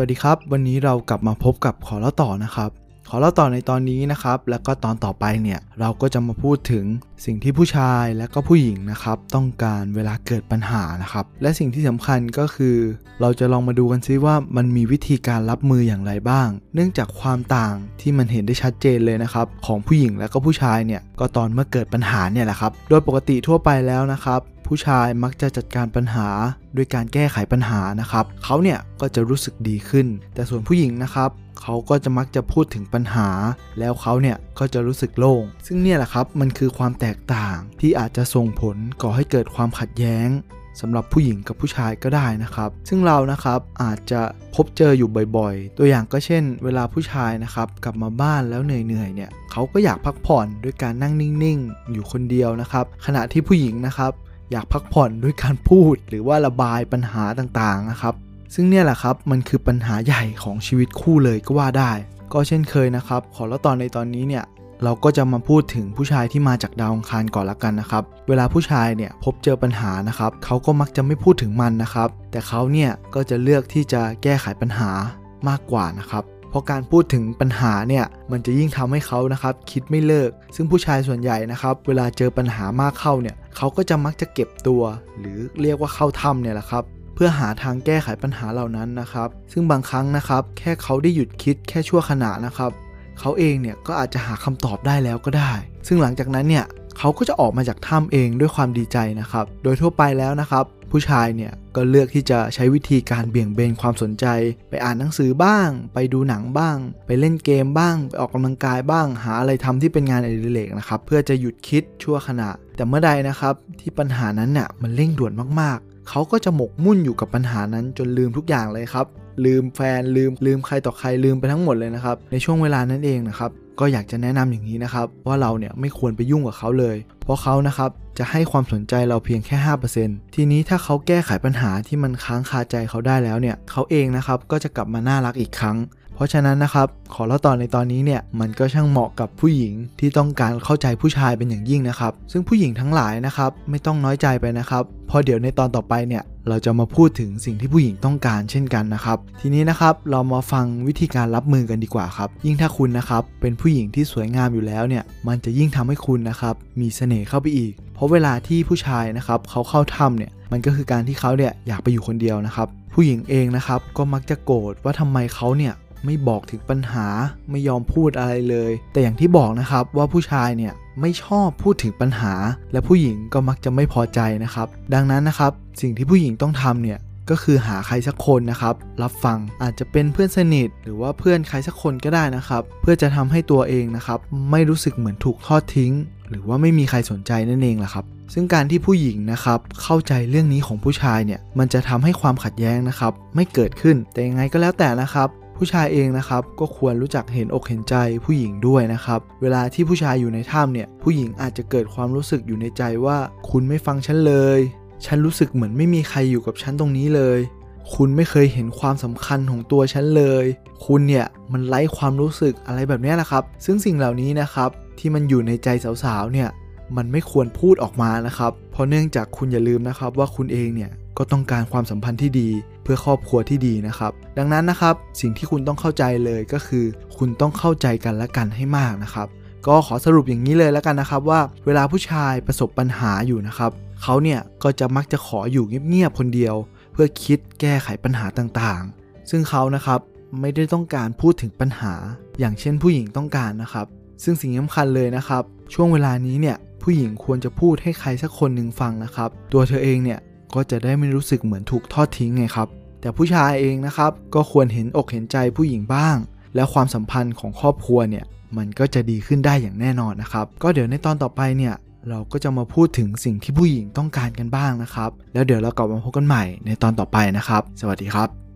วัสดีครับ วันนี้เรากลับมาพบกับขอเล่าต่อนะครับ ขอเล่าต่อในตอนนี้นะครับ แล้วก็ตอนต่อไปเนี่ยเราก็จะมาพูดถึงสิ่งที่ผู้ชายและก็ผู้หญิงนะครับ ต้องการเวลาเกิดปัญหานะครับ และสิ่งที่สำคัญก็คือ เราจะลองมาดูกันซิว่ามันมีวิธีการรับมืออย่างไรบ้าง เนื่องจากความต่างที่มันเห็นได้ชัดเจนเลยนะครับ ของผู้หญิงและก็ผู้ชายเนี่ยก็ตอนเมื่อเกิดปัญหาเนี่ยแหละครับ โดยปกติทั่วไปแล้วนะครับ ผู้ชายมักจะจัดการปัญหาด้วยการแก้ไขปัญหานะครับ เขาเนี่ยก็จะรู้สึกดีขึ้น แต่ส่วนผู้หญิงนะครับเขาก็จะมักจะพูดถึงปัญหา แล้วเขาเนี่ยก็จะรู้สึกโล่ง ซึ่งเนี่ยแหละครับมันคือความแตกต่างที่อาจจะส่งผลก่อให้เกิดความขัดแย้งสำหรับผู้หญิงกับผู้ชายก็ได้นะครับ ซึ่งเรานะครับอาจจะพบเจออยู่บ่อยๆ ตัวอย่างก็เช่น เวลาผู้ชายนะครับกลับมาบ้านแล้วเหนื่อยๆเนี่ยเขาก็อยากพักผ่อนด้วยการนั่งนิ่งๆ อยู่คนเดียวนะครับ ขณะที่ผู้หญิงนะครับ อยากพักผ่อนด้วยการพูด หรือว่าระบายปัญหาต่างๆนะครับ ซึ่งเนี่ยแหละครับมันคือปัญหาใหญ่ของชีวิตคู่เลยก็ว่าได้ ก็เช่นเคยนะครับ ขอล้วตอนในตอนนี้เนี่ยเราก็จะมาพูดถึงผู้ชายที่มาจากดาวอังคารก่อนละกันนะครับ เวลาผู้ชายเนี่ยพบเจอปัญหานะครับ เขาก็มักจะไม่พูดถึงมันนะครับ แต่เขาเนี่ยก็จะเลือกที่จะแก้ไขปัญหามากกว่านะครับ เพราะการพูดถึงปัญหาเนี่ยมันจะยิ่งทำให้เขานะครับคิดไม่เลิก ซึ่งผู้ชายส่วนใหญ่นะครับเวลาเจอปัญหามากเข้าเนี่ยเขาก็จะมักจะเก็บตัว หรือเรียกว่าเข้าถ้ำเนี่ยแหละครับเพื่อหาทางแก้ไขปัญหาเหล่านั้นนะครับ ซึ่งบางครั้งนะครับ แค่เขาได้หยุดคิดแค่ชั่วขณะนะครับ เขาเองเนี่ยก็อาจจะหาคำตอบได้แล้วก็ได้ ซึ่งหลังจากนั้นเนี่ยเขาก็จะออกมาจากถ้ำเองด้วยความดีใจนะครับ โดยทั่วไปแล้วนะครับ ผู้ชายเนี่ยก็เลือกที่จะใช้วิธีการเบี่ยงเบนความสนใจ ไปอ่านหนังสือบ้าง ไปดูหนังบ้าง ไปเล่นเกมบ้าง ไปออกกำลังกายบ้าง หาอะไรทำที่เป็นงานอดิเรกนะครับ เพื่อจะหยุดคิดชั่วขณะ แต่เมื่อใดนะครับที่ปัญหานั้นเนี่ยมันเร่งด่วนมากๆ เขาก็จะหมกมุ่นอยู่กับปัญหานั้นจนลืมทุกอย่างเลยครับ ลืมแฟนลืมลืมใครต่อใครลืมไปทั้งหมดเลยนะครับ ในช่วงเวลานั้นเองนะครับ ก็อยากจะแนะนำอย่างนี้นะครับ ว่าเราเนี่ยไม่ควรไปยุ่งกับเขาเลย เพราะเขานะครับจะให้ความสนใจเราเพียงแค่ 5%ทีนี้ถ้าเขาแก้ไขปัญหาที่มันค้างคาใจเขาได้แล้วเนี่ยเขาเองนะครับก็จะกลับมาน่ารักอีกครั้ง เพราะฉะนั้นนะครับขอเล่าต่อในตอนนี้เนี่ยมันก็ช่างเหมาะกับผู้หญิงที่ต้องการเข้าใจผู้ชายเป็นอย่างยิ่งนะครับ ซึ่งผู้หญิงทั้งหลายนะครับไม่ต้องน้อยใจไปนะครับเพราะเดี๋ยวในตอนต่อไปเนี่ยเราจะมาพูดถึงสิ่งที่ผู้หญิงต้องการเช่นกันนะครับ ทีนี้นะครับเรามาฟังวิธีการรับมือกันดีกว่าครับ ยิ่งถ้าคุณนะครับเป็นผู้หญิงที่สวยงามอยู่แล้วเนี่ยมันจะยิ่งทำให้คุณนะครับมีเสน่ห์เข้าไปอีก เพราะเวลาที่ผู้ชายนะครับเขาเข้าถ้ำเนี่ยมันก็คือการที่เขาเนี่ยอยากไปอยู่คนเดียวนะครับ ผู้หญิงเองนะครับก็มักจะโกรธว่าทำไมเขาเนี่ย ไม่บอกถึงปัญหาไม่ยอมพูดอะไรเลย แต่อย่างที่บอกนะครับว่าผู้ชายเนี่ยไม่ชอบพูดถึงปัญหา และผู้หญิงก็มักจะไม่พอใจนะครับ ดังนั้นนะครับ สิ่งที่ผู้หญิงต้องทำเนี่ยก็คือหาใครสักคนนะครับ รับฟังอาจจะเป็นเพื่อนสนิท หรือว่าเพื่อนใครสักคนก็ได้นะครับ เพื่อจะทำให้ตัวเองนะครับ ไม่รู้สึกเหมือนถูกทอดทิ้ง หรือว่าไม่มีใครสนใจนั่นเองแหละครับ ซึ่งการที่ผู้หญิงนะครับ เข้าใจเรื่องนี้ของผู้ชายเนี่ย มันจะทำให้ความขัดแย้งนะครับ ไม่เกิดขึ้นแต่ยังไงก็แล้วแต่นะครับ ผู้ชายเองนะครับก็ควรรู้จักเห็นอกเห็นใจผู้หญิงด้วยนะครับ เวลาที่ผู้ชายอยู่ในถ้ำเนี่ยผู้หญิงอาจจะเกิดความรู้สึกอยู่ในใจว่า คุณไม่ฟังฉันเลย ฉันรู้สึกเหมือนไม่มีใครอยู่กับฉันตรงนี้เลย คุณไม่เคยเห็นความสำคัญของตัวฉันเลย คุณเนี่ยมันไร้ความรู้สึกอะไรแบบนี้แหละครับ ซึ่งสิ่งเหล่านี้นะครับที่มันอยู่ในใจสาวๆเนี่ยมันไม่ควรพูดออกมานะครับ ราะเนื่องจากคุณอย่าลืมนะครับว่าคุณเองเนี่ยก็ต้องการความสัมพันธ์ที่ดีเพื่อครอบครัวที่ดีนะครับ ดังนั้นนะครับสิ่งที่คุณต้องเข้าใจเลยก็คือ คุณต้องเข้าใจกันและกันให้มากนะครับ ก็ขอสรุปอย่างนี้เลยแล้วกันนะครับว่า เวลาผู้ชายประสบปัญหาอยู่นะครับเขาเนี่ยก็จะมักจะขออยู่เงียบๆคนเดียว เพื่อคิดแก้ไขปัญหาต่างๆ ซึ่งเขานะครับไม่ได้ต้องการพูดถึงปัญหา อย่างเช่นผู้หญิงต้องการนะครับ ซึ่งสิ่งสำคัญเลยนะครับ ช่วงเวลานี้เนี่ย ผู้หญิงควรจะพูดให้ใครสักคนหนึ่งฟังนะครับ ตัวเธอเองเนี่ยก็จะได้ไม่รู้สึกเหมือนถูกทอดทิ้งไงครับ แต่ผู้ชายเองนะครับ ก็ควรเห็นอกเห็นใจผู้หญิงบ้าง แล้วความสัมพันธ์ของครอบครัวเนี่ยมันก็จะดีขึ้นได้อย่างแน่นอนนะครับ ก็เดี๋ยวในตอนต่อไปเนี่ยเราก็จะมาพูดถึงสิ่งที่ผู้หญิงต้องการกันบ้างนะครับ แล้วเดี๋ยวเรากลับมาพบกันใหม่ในตอนต่อไปนะครับ สวัสดีครับ